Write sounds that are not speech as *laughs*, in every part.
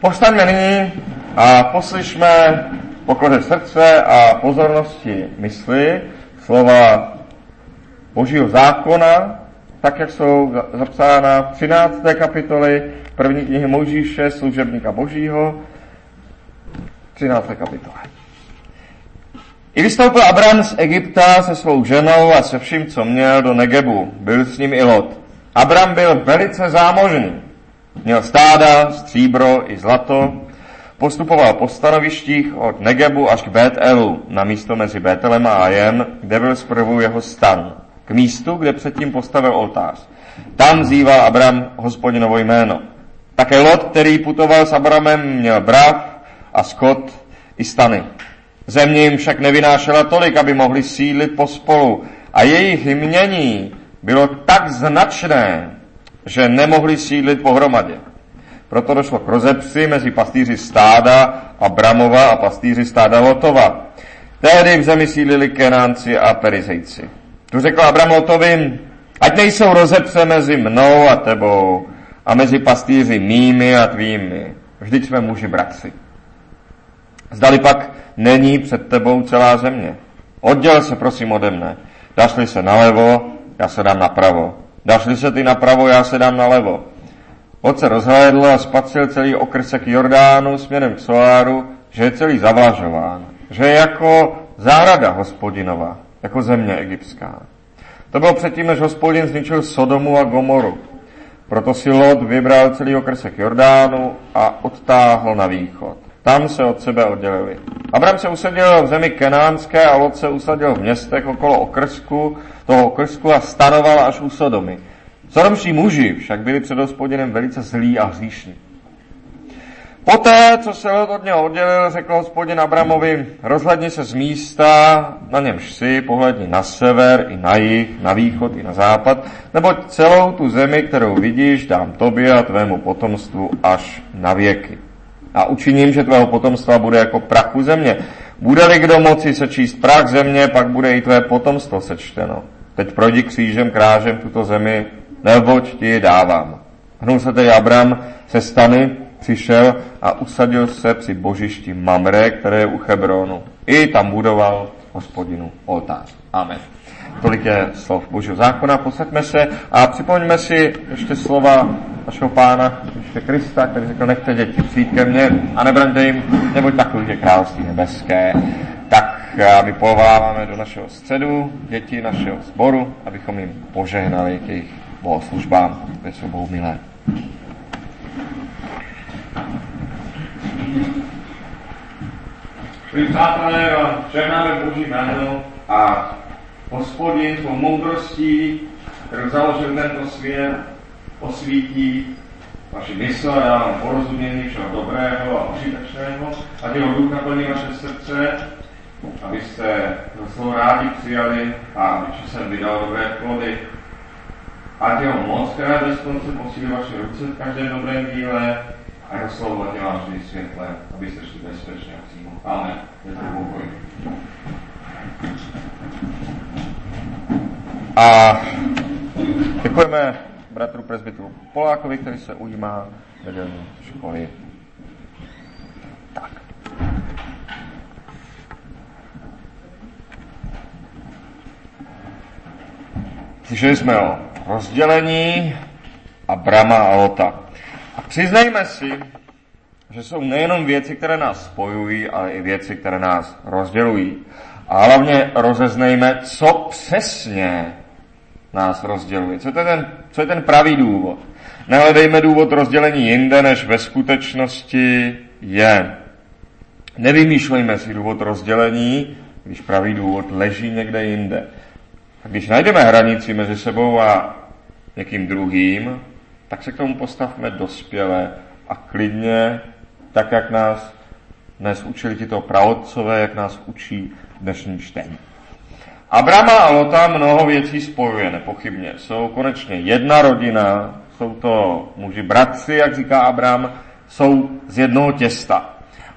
Povstaňme nyní a poslyšme pokoře srdce a pozornosti mysli slova Božího zákona, tak, jak jsou zapsána v 13. kapitoli první knihy Mojžíše, služebníka Božího, 13. kapitole. I vystoupil Abraham z Egypta se svou ženou a se vším, co měl do Negebu. Byl s ním i Lot. Abram byl velice zámožný. Měl stáda, stříbro i zlato. Postupoval po stanovištích od Negebu až k Betelu, na místo mezi Betelem a Ajem, kde byl zprvu jeho stan. K místu, kde předtím postavil oltář. Tam zýval Abram hospodinovo jméno. Také Lot, který putoval s Abramem, měl brav a skot i stany. Země jim však nevynášela tolik, aby mohli sídlit pospolu a jejich jmění bylo tak značné, že nemohli sídlit pohromadě. Proto došlo k rozepsi mezi pastýři stáda a Bramova a pastýři stáda Lotova. Tehdy v zemi sídlili Kenánci a Perizejci. Tu řekl Abram Lotovi, ať nejsou rozepse mezi mnou a tebou a mezi pastýři mými a tvými. Vždyť jsme muži bratři. Zdali pak není před tebou celá země. Odděl se prosím ode mne. Dašli se nalevo, já se dám napravo. Dašli se ty napravo, já se dám nalevo. Od se rozhlédl a spatřil celý okrsek Jordánu směrem k Soáru, že je celý zavlažován, že je jako zahrada hospodinova, jako země egyptská. To bylo předtím, než hospodin zničil Sodomu a Gomoru. Proto si Lot vybral celý okrsek Jordánu a odtáhl na východ. Tam se od sebe oddělili. Abram se usadil v zemi kenánské a Lot se usadil v městech okolo okrsku, toho okrsku a stanoval až u Sodomy. Sodomští muži však byli před hospodinem velice zlí a hříšní. Poté, co se Lot od něho oddělil, řekl hospodin Abramovi, rozhledni se z místa, na němž si, pohledni na sever i na jih, na východ i na západ, neboť celou tu zemi, kterou vidíš, dám tobě a tvému potomstvu až na věky a učiním, že tvého potomstva bude jako prachu země. Bude-li kdo moci sečíst prach země, pak bude i tvé potomstvo sečteno. Teď projdi křížem krážem tuto zemi, neboť ti ji dávám. Hnul se tedy Abram se stany, přišel a usadil se při božišti Mamre, které je u Hebronu. I tam budoval hospodinu oltář. Amen. Tolik je slov Božího zákona. Posaďme se a připomeňme si ještě slova našeho pána ještě Krista, který řekl, nechte děti přijít ke mně a nebraňte jim, neboť takový je království nebeské. Tak my povoláváme do našeho středu děti našeho sboru, abychom jim požehnali k jejich bohoslužbám, které jsou Bohu milé. Přátelé, žehnáme Boží jméno a hospodin svou moudrostí, kterou založil tento svět, osvítí vaši mysl a dá vám porozumění všeho dobrého a užitečného, a jeho duch naplní vaše srdce, abyste to slovo rádi přijali a aby časem vydal dobré plody. Ať jeho moc, která bez konce posílí vaše ruce v každém dobrém díle a jeho slovo ať vám vždy světle, abyste šli bezpečně a přímo. Amen. Je to pokoj. A děkujeme bratru prezbytru Polákovi, který se ujímá vedelní školy. Tak. Slyšeli jsme o rozdělení Abrama a Lota. A přiznejme si, že jsou nejenom věci, které nás spojují, ale i věci, které nás rozdělují. A hlavně rozeznejme, co přesně nás rozděluje. Co je ten, co je ten pravý důvod? Nehledejme důvod rozdělení jinde, než ve skutečnosti je. Nevymýšlejme si důvod rozdělení, když pravý důvod leží někde jinde. A když najdeme hranici mezi sebou a někým druhým, tak se k tomu postavme dospěle a klidně, tak jak nás dnes učili tito pravodcové, jak nás učí dnešní čtení. Abrama a Lota mnoho věcí spojuje, nepochybně. Jsou konečně jedna rodina, jsou to muži bratři, jak říká Abram, jsou z jednoho těsta.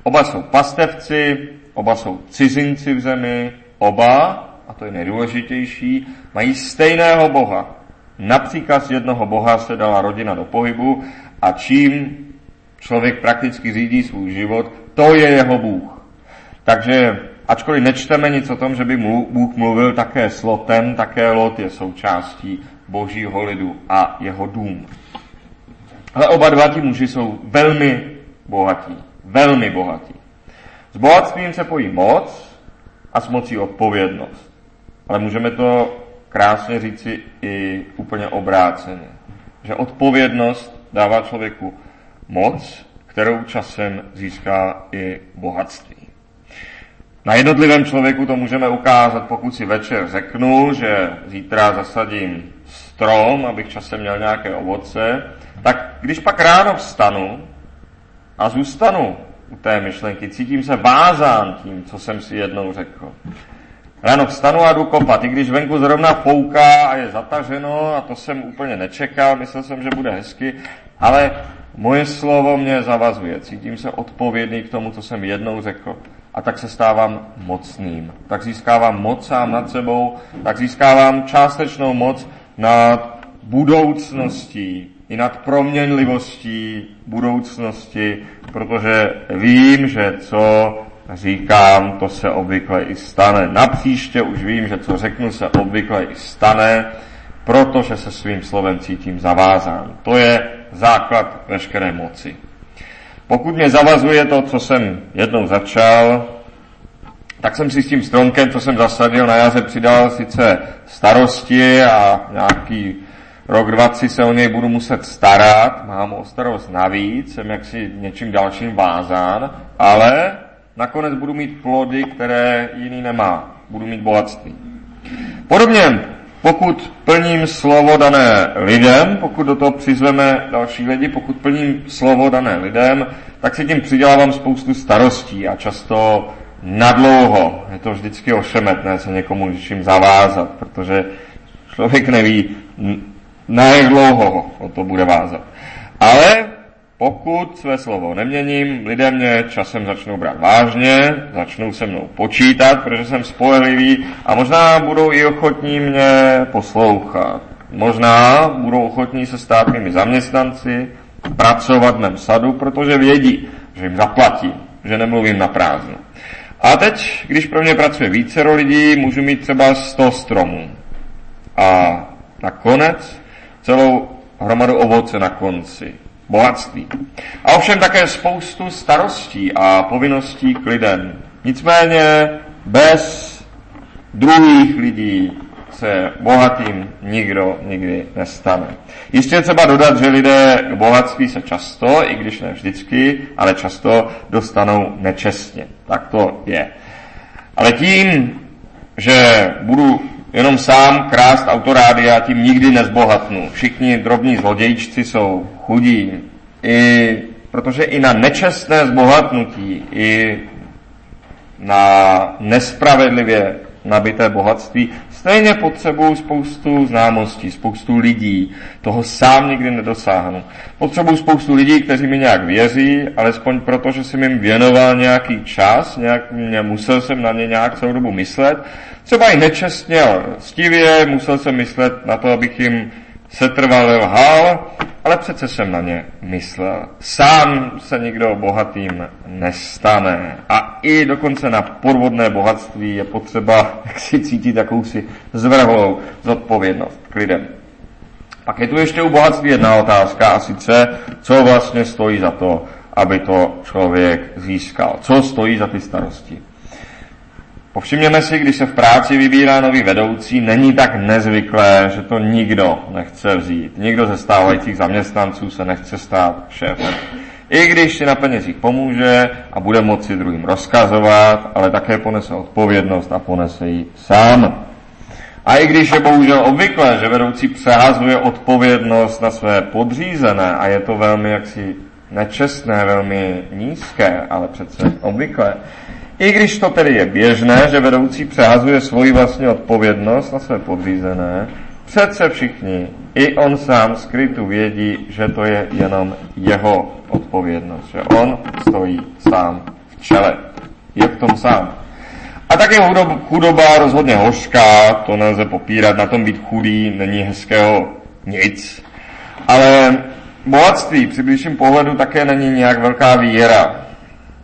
Oba jsou pastevci, oba jsou cizinci v zemi, oba, a to je nejdůležitější, mají stejného Boha. Na příkaz jednoho Boha se dala rodina do pohybu a čím člověk prakticky řídí svůj život, to je jeho Bůh. Takže ačkoliv nečteme nic o tom, že by Bůh mluvil také s Lotem, také Lot je součástí božího lidu a jeho dům. Ale oba dva ti muži jsou velmi bohatí. Velmi bohatí. S bohatstvím se pojí moc a s mocí odpovědnost. Ale můžeme to krásně říci i úplně obráceně. Že odpovědnost dává člověku moc, kterou časem získá i bohatství. Na jednotlivém člověku to můžeme ukázat, pokud si večer řeknu, že zítra zasadím strom, abych časem měl nějaké ovoce, tak když pak ráno vstanu a zůstanu u té myšlenky, cítím se vázán tím, co jsem si jednou řekl. Ráno vstanu a jdu kopat, i když venku zrovna fouká a je zataženo a to jsem úplně nečekal, myslel jsem, že bude hezky, ale moje slovo mě zavazuje, cítím se odpovědný k tomu, co jsem jednou řekl a tak se stávám mocným. Tak získávám moc sám nad sebou, tak získávám částečnou moc nad budoucností i nad proměnlivostí budoucnosti, protože vím, že co říkám, to se obvykle i stane. Napříště už vím, že co řeknu se obvykle i stane, protože se svým slovem cítím zavázán. To je základ veškeré moci. Pokud mě zavazuje to, co jsem jednou začal, tak jsem si s tím stromkem, co jsem zasadil na jaře, přidal sice starosti a nějaký rok, dva, tři se o něj budu muset starat, mám o starost navíc, jsem jaksi něčím dalším vázán, ale nakonec budu mít plody, které jiný nemá. Budu mít bohatství. Podobně pokud plním slovo dané lidem, pokud do toho přizveme další lidi, pokud plním slovo dané lidem, tak si tím přidělávám spoustu starostí a často nadlouho. Je to vždycky ošemetné se někomu něčím zavázat, protože člověk neví, na jak dlouho o to bude vázat. Ale pokud své slovo neměním, lidé mě časem začnou brát vážně, začnou se mnou počítat, protože jsem spolehlivý a možná budou i ochotní mě poslouchat. Možná budou ochotní se stát mými zaměstnanci, pracovat v mém sadu, protože vědí, že jim zaplatím, že nemluvím na prázdno. A teď, když pro mě pracuje více lidí, můžu mít třeba 100 stromů. A nakonec celou hromadu ovoce na konci bohatství. A ovšem také spoustu starostí a povinností k lidem. Nicméně bez druhých lidí se bohatým nikdo nikdy nestane. Jistě třeba dodat, že lidé k bohatství se často, i když ne vždycky, ale často dostanou nečestně. Tak to je. Ale tím, že budu jenom sám krást autorádia, tím nikdy nezbohatnu. Všichni drobní zlodějčci jsou chudí. I, protože i na nečestné zbohatnutí, i na nespravedlivě nabité bohatství, stejně potřebuju spoustu známostí, spoustu lidí. Toho sám nikdy nedosáhnu. Potřebuju spoustu lidí, kteří mi nějak věří, alespoň proto, že jsem jim věnoval nějaký čas, nějak, musel jsem na ně nějak celou dobu myslet. Třeba i nečestně, stivě, musel jsem myslet na to, abych jim setrvale lhal, ale přece jsem na ně myslel. Sám se nikdo bohatým nestane. A i dokonce na podvodné bohatství je potřeba *laughs* jak si cítit jakousi zvrhlou zodpovědnost k lidem. Pak je tu ještě u bohatství jedna otázka a sice, co vlastně stojí za to, aby to člověk získal. Co stojí za ty starosti. Povšimněme si, když se v práci vybírá nový vedoucí, není tak nezvyklé, že to nikdo nechce vzít. Nikdo ze stávajících zaměstnanců se nechce stát šéfem. I když si na penězích pomůže a bude moci druhým rozkazovat, ale také ponese odpovědnost a ponese ji sám. A i když je bohužel obvyklé, že vedoucí přehazuje odpovědnost na své podřízené a je to velmi jaksi nečestné, velmi nízké, ale přece obvyklé, i když to tedy je běžné, že vedoucí přehazuje svoji vlastní odpovědnost na své podřízené, přece všichni, i on sám skrytu vědí, že to je jenom jeho odpovědnost, že on stojí sám v čele. Je v tom sám. A také chudoba rozhodně hořká, to nelze popírat, na tom být chudý není hezkého nic. Ale bohatství při blížším pohledu také není nějak velká víra.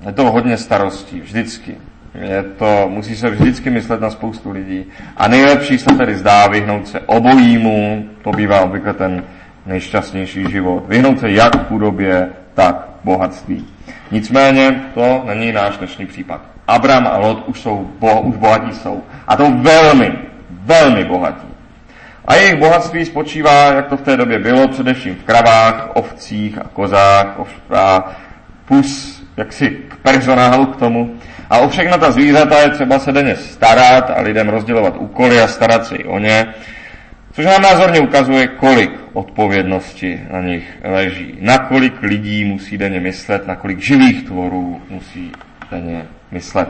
Je to hodně starostí, vždycky. Je to, musí se vždycky myslet na spoustu lidí. A nejlepší se tedy zdá vyhnout se obojímu, to bývá obvykle ten nejšťastnější život. Vyhnout se jak chudobě, tak bohatství. Nicméně to není náš dnešní případ. Abram a Lot už, jsou, bo, už bohatí jsou. A to velmi, velmi bohatí. A jejich bohatství spočívá, jak to v té době bylo, především v kravách, ovcích a kozách a plus jaksi k personálu k tomu. A o všechna ta zvířata je třeba se denně starat a lidem rozdělovat úkoly a starat se i o ně, což nám názorně ukazuje, kolik odpovědnosti na nich leží, na kolik lidí musí denně myslet, na kolik živých tvorů musí denně myslet.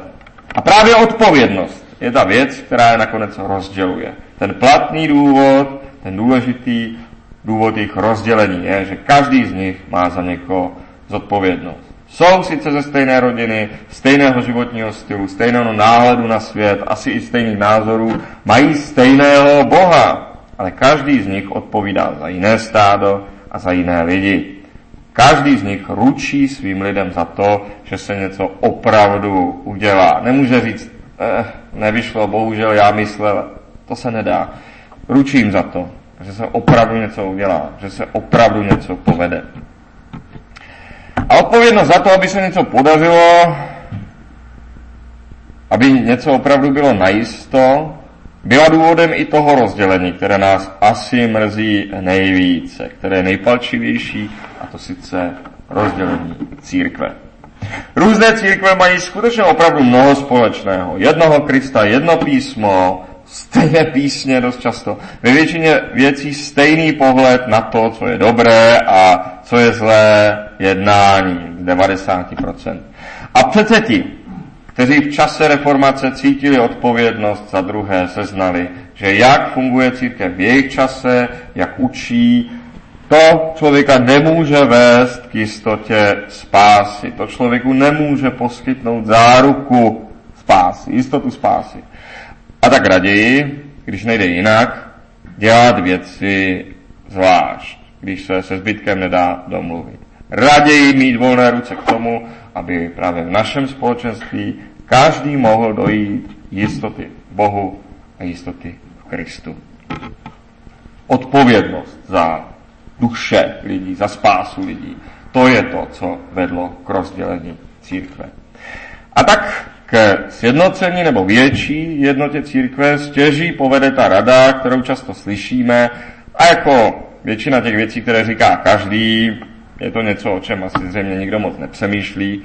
A právě odpovědnost je ta věc, která je nakonec rozděluje. Ten platný důvod, ten důležitý důvod jejich rozdělení je, že každý z nich má za někoho zodpovědnost. Jsou sice ze stejné rodiny, stejného životního stylu, stejného náhledu na svět, asi i stejných názorů, mají stejného Boha, ale každý z nich odpovídá za jiné stádo a za jiné lidi. Každý z nich ručí svým lidem za to, že se něco opravdu udělá. Nemůže říct, eh, nevyšlo, bohužel já myslel, to se nedá. Ručím za to, že se opravdu něco udělá, že se opravdu něco povede. A odpovědnost za to, aby se něco podařilo, aby něco opravdu bylo najisto, byla důvodem i toho rozdělení, které nás asi mrzí nejvíce, které je nejpalčivější, a to sice rozdělení církve. Různé církve mají skutečně opravdu mnoho společného. Jednoho Krista, jedno písmo, stejné písně dost často. Ve většině věcí stejný pohled na to, co je dobré a co je zlé jednání, 90%. A přece ti, kteří v čase reformace cítili odpovědnost za druhé, seznali, že jak funguje církev v jejich čase, jak učí, to člověka nemůže vést k jistotě spásy. To člověku nemůže poskytnout záruku spásy, jistotu spásy. A tak raději, když nejde jinak, dělat věci zvlášť, když se se zbytkem nedá domluvit. Raději mít volné ruce k tomu, aby právě v našem společenství každý mohl dojít jistoty Bohu a jistoty v Kristu. Odpovědnost za duše lidí, za spásu lidí, to je to, co vedlo k rozdělení církve. A tak k sjednocení nebo větší jednotě církve stěží povede ta rada, kterou často slyšíme a jako většina těch věcí, které říká každý, je to něco, o čem asi zřejmě nikdo moc nepřemýšlí.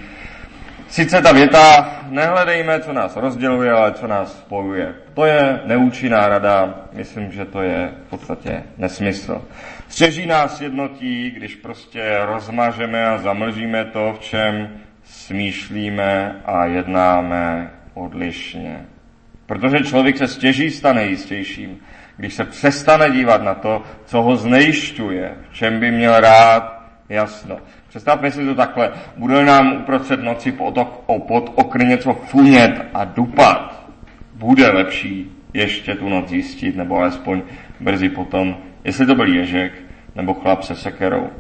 Sice ta věta, nehledejme, co nás rozděluje, ale co nás spojuje. To je neúčinná rada, myslím, že to je v podstatě nesmysl. Střeží nás jednotí, když prostě rozmažeme a zamlžíme to, v čem smýšlíme a jednáme odlišně. Protože člověk se stěží stane jistějším, když se přestane dívat na to, co ho znejišťuje, v čem by měl rád jasno. Představme si to takhle. Bude nám uprostřed noci pod, pod okny něco funět a dupat. Bude lepší ještě tu noc zjistit, nebo alespoň brzy potom, jestli to byl ježek nebo chlap se sekerou.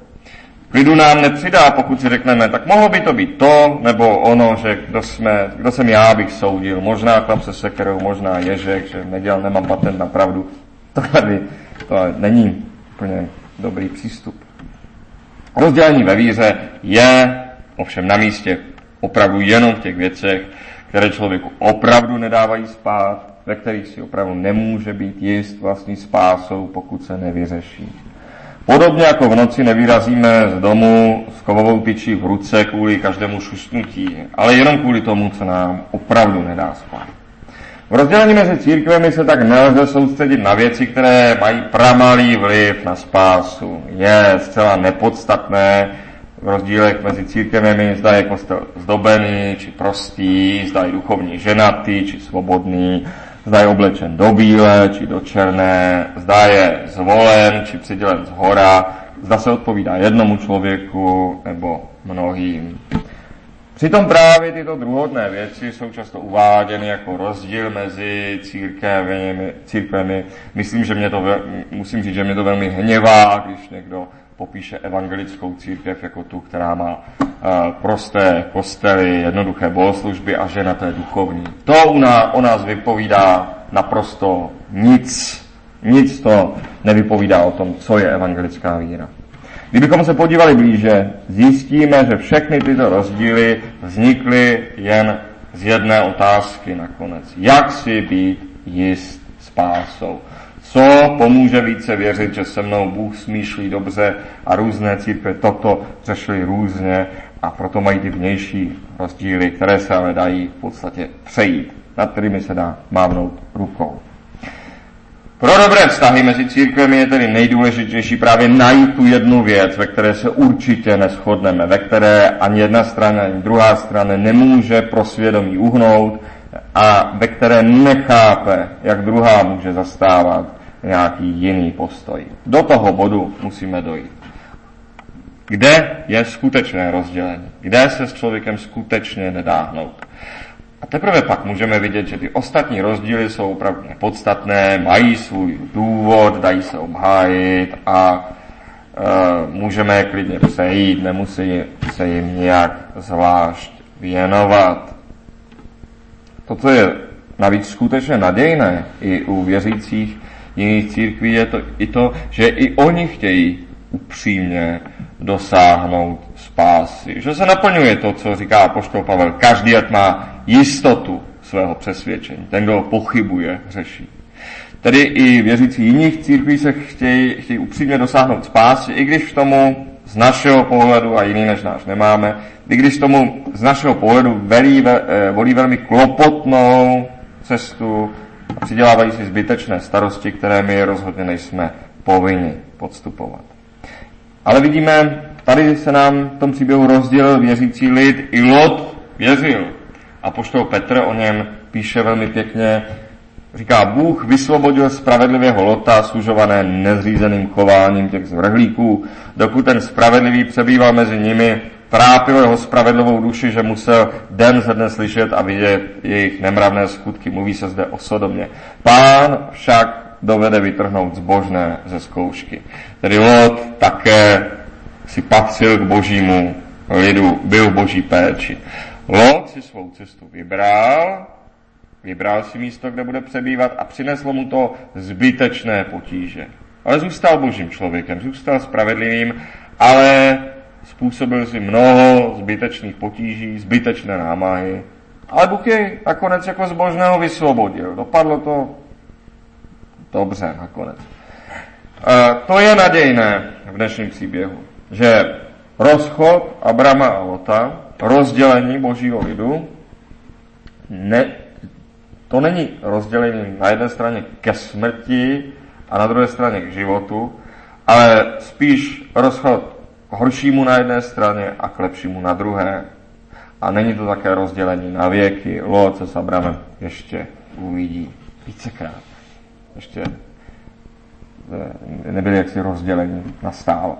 Klidu nám nepřidá, pokud si řekneme, tak mohlo by to být to, nebo ono, že kdo, jsme, kdo jsem já, bych soudil. Možná chlap se sekerou, možná ježek, že nedělal, nemám patent na pravdu. To tady to není úplně dobrý přístup. Rozdělení ve víře je ovšem na místě opravdu jenom v těch věcech, které člověku opravdu nedávají spát, ve kterých si opravdu nemůže být jist vlastní spásou, pokud se nevyřeší. Podobně jako v noci nevyrazíme z domu s kovovou tyčí v ruce kvůli každému šustnutí, ale jenom kvůli tomu, co nám opravdu nedá spát. V rozdělení mezi církvemi se tak nelze soustředit na věci, které mají pramalý vliv na spásu. Je zcela nepodstatné v rozdílech mezi církvemi, zda je kostel zdobený, či prostý, zda je duchovní ženatý, či svobodný, zda je oblečen do bílé, či do černé, zda je zvolen, či přidělen z hora, zda se odpovídá jednomu člověku nebo mnohým. Přitom právě tyto druhotné věci jsou často uváděny jako rozdíl mezi církvemi. církvemi. Myslím, že mě to, musím říct, že mě to velmi hněvá, když někdo popíše evangelickou církev jako tu, která má uh, prosté kostely, jednoduché bohoslužby a že na je duchovní. To u nás, o nás vypovídá naprosto nic. Nic to nevypovídá o tom, co je evangelická víra. Kdybychom se podívali blíže, zjistíme, že všechny tyto rozdíly vznikly jen z jedné otázky nakonec. Jak si být jist spásou? Co pomůže více věřit, že se mnou Bůh smýšlí dobře a různé církve toto řešily různě a proto mají ty vnější rozdíly, které se ale dají v podstatě přejít, nad kterými se dá mávnout rukou. Pro dobré vztahy mezi církvemi je tedy nejdůležitější právě najít tu jednu věc, ve které se určitě neschodneme, ve které ani jedna strana, ani druhá strana nemůže pro svědomí uhnout a ve které nechápe, jak druhá může zastávat nějaký jiný postoj. Do toho bodu musíme dojít. Kde je skutečné rozdělení? Kde se s člověkem skutečně nedáhnout? A teprve pak můžeme vidět, že ty ostatní rozdíly jsou opravdu nepodstatné, mají svůj důvod, dají se obhájit a e, můžeme klidně přejít, nemusí se jim nějak zvlášť věnovat. To, co je navíc skutečně nadějné i u věřících jiných církví, je to i to, že i oni chtějí upřímně dosáhnout spásy. Že se naplňuje to, co říká poštol Pavel. Každý, ať má jistotu svého přesvědčení. Ten, kdo pochybuje, řeší. Tedy i věřící jiných církví se chtějí, chtějí upřímně dosáhnout spásy, i když tomu z našeho pohledu, a jiný než náš nemáme, i když tomu z našeho pohledu velí, eh, volí velmi klopotnou cestu a přidělávají si zbytečné starosti, které my rozhodně nejsme povinni podstupovat. Ale vidíme, tady se nám v tom příběhu rozdělil věřící lid, i Lot věřil. A poštol Petr o něm píše velmi pěkně, říká, Bůh vysvobodil spravedlivého Lota, služované nezřízeným chováním těch zvrhlíků, dokud ten spravedlivý přebýval mezi nimi, trápil jeho spravedlivou duši, že musel den ze dne slyšet a vidět jejich nemravné skutky. Mluví se zde o Sodomě. Pán však dovede vytrhnout zbožné ze zkoušky. Tedy Lot také si patřil k božímu lidu, byl boží péči. Lot si svou cestu vybral, vybral si místo, kde bude přebývat a přineslo mu to zbytečné potíže. Ale zůstal božím člověkem, zůstal spravedlivým, ale způsobil si mnoho zbytečných potíží, zbytečné námahy. Ale Bůh jej nakonec jako zbožného vysvobodil. Dopadlo to dobře nakonec. E, to je nadějné v dnešním příběhu, že rozchod Abrama a Lota rozdělení božího lidu, ne, to není rozdělení na jedné straně ke smrti a na druhé straně k životu, ale spíš rozchod k horšímu na jedné straně a k lepšímu na druhé. A není to také rozdělení na věky. Lot se s Abramem ještě uvidí vícekrát. Ještě nebyli jaksi rozdělení na stále.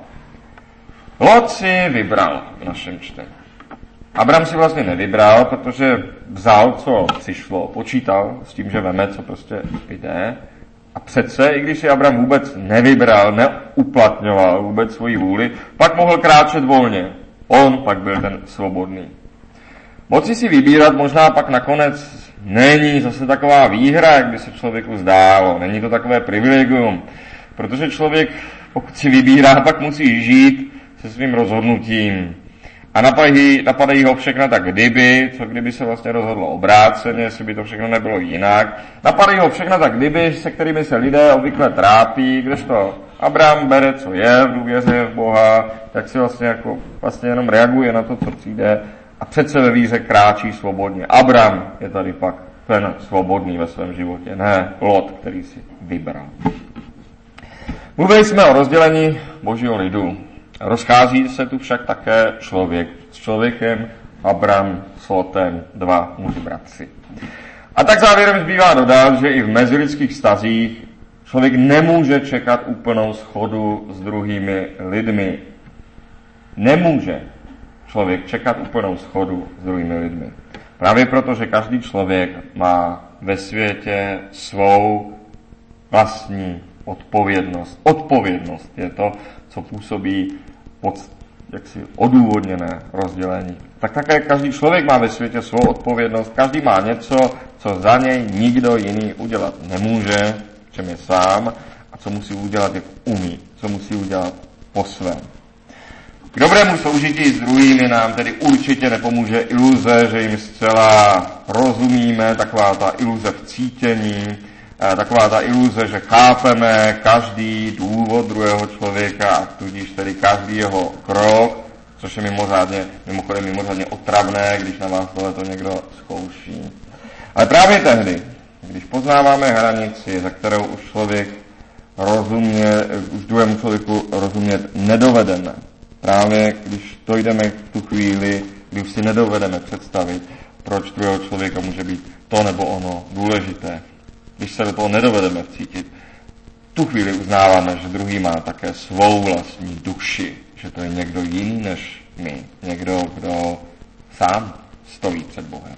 Lot si vybral v našem čtení. Abram si vlastně nevybral, protože vzal, co přišlo, počítal s tím, že veme, co prostě jde. A přece, i když si Abram vůbec nevybral, neuplatňoval vůbec svoji vůli, pak mohl kráčet volně. On pak byl ten svobodný. Moci si vybírat možná pak nakonec není zase taková výhra, jak by se člověku zdálo. Není to takové privilegium, protože člověk, pokud si vybírá, pak musí žít se svým rozhodnutím. A napadají, napadají ho všechno tak kdyby, co kdyby se vlastně rozhodlo obráceně, jestli by to všechno nebylo jinak. Napadají ho všechno tak kdyby, se kterými se lidé obvykle trápí, kdežto Abraham bere, co je, v důvěře v Boha, tak si vlastně, jako, vlastně jenom reaguje na to, co přijde a přece ve víře kráčí svobodně. Abraham je tady pak ten svobodný ve svém životě, ne Lot, který si vybral. Mluvili jsme o rozdělení božího lidu. Rozchází se tu však také člověk s člověkem, Abram s Lotem, dva muži bratři. A tak závěrem zbývá dodat, že i v mezilidských stazích člověk nemůže čekat úplnou schodu s druhými lidmi. Nemůže. člověk čekat úplnou schodu s druhými lidmi. Právě proto, že každý člověk má ve světě svou vlastní odpovědnost. Odpovědnost je to, co působí pod jaksi odůvodněné rozdělení. Tak také každý člověk má ve světě svou odpovědnost, každý má něco, co za něj nikdo jiný udělat nemůže, čem je sám, a co musí udělat, jak umí, co musí udělat po svém. K dobrému soužití s druhými nám tedy určitě nepomůže iluze, že jim zcela rozumíme, taková ta iluze v cítění, taková ta iluze, že chápeme každý důvod druhého člověka a tudíž tedy každý jeho krok, což je mimořádně, mimochodem mimořádně otravné, když na vás tohle to někdo zkouší. Ale právě tehdy, když poznáváme hranici, za kterou už člověk rozumě, už druhému člověku rozumět nedovedeme, Právě když dojdeme k tu chvíli, kdy už si nedovedeme představit, proč druhého člověka může být to nebo ono důležité. Když se do toho nedovedeme vcítit, tu chvíli uznáváme, že druhý má také svou vlastní duši, že to je někdo jiný než my, někdo, kdo sám stojí před Bohem.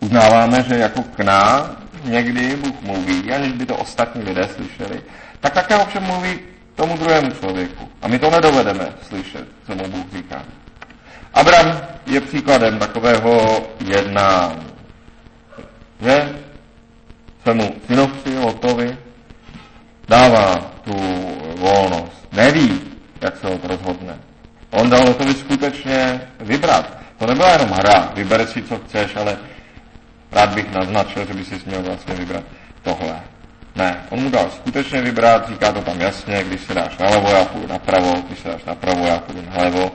Uznáváme, že jako k nám někdy Bůh mluví, aniž by to ostatní lidé slyšeli, tak také ovšem mluví tomu druhému člověku. A my to nedovedeme slyšet, co mu Bůh říká. Abram je příkladem takového jednání. Že svému synovci Lotovi dává tu volnost. Neví, jak se to rozhodne. On dal Lotovi skutečně vybrat. To nebyla jenom hra, vybere si, co chceš, ale rád bych naznačil, že by si měl vlastně vybrat tohle. Ne, on mu dal skutečně vybrat, říká to tam jasně, když se dáš nalevo, já půjdu napravo, když se dáš napravo, já půjdu nalevo.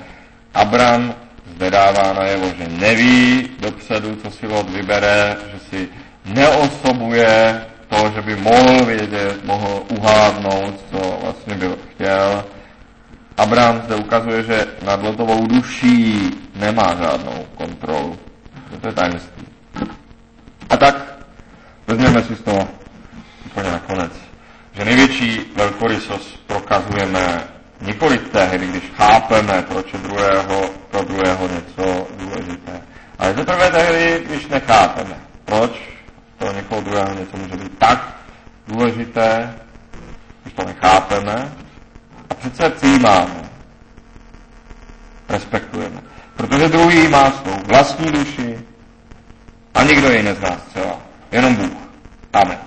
Abram zde dává najevo, že neví dopředu, co si Lot vybere, že si neosobuje to, že by mohl vědět, mohl uhádnout, co vlastně byl chtěl. Abraham zde ukazuje, že nad Lotovou duší nemá žádnou kontrolu. To je tajemství. A tak vezměme si z toho úplně nakonec, že největší velkorysost prokazujeme nikoli tehdy, když chápeme, proč je druhého, pro druhého něco důležité, ale teprve tehdy, když nechápeme, proč pro někoho druhého něco může být tak důležité, když to nechápeme a přece přijímáme, respektujeme. Protože druhý má svou vlastní duši a nikdo ji nezná zcela. Jenom Bůh. Amen.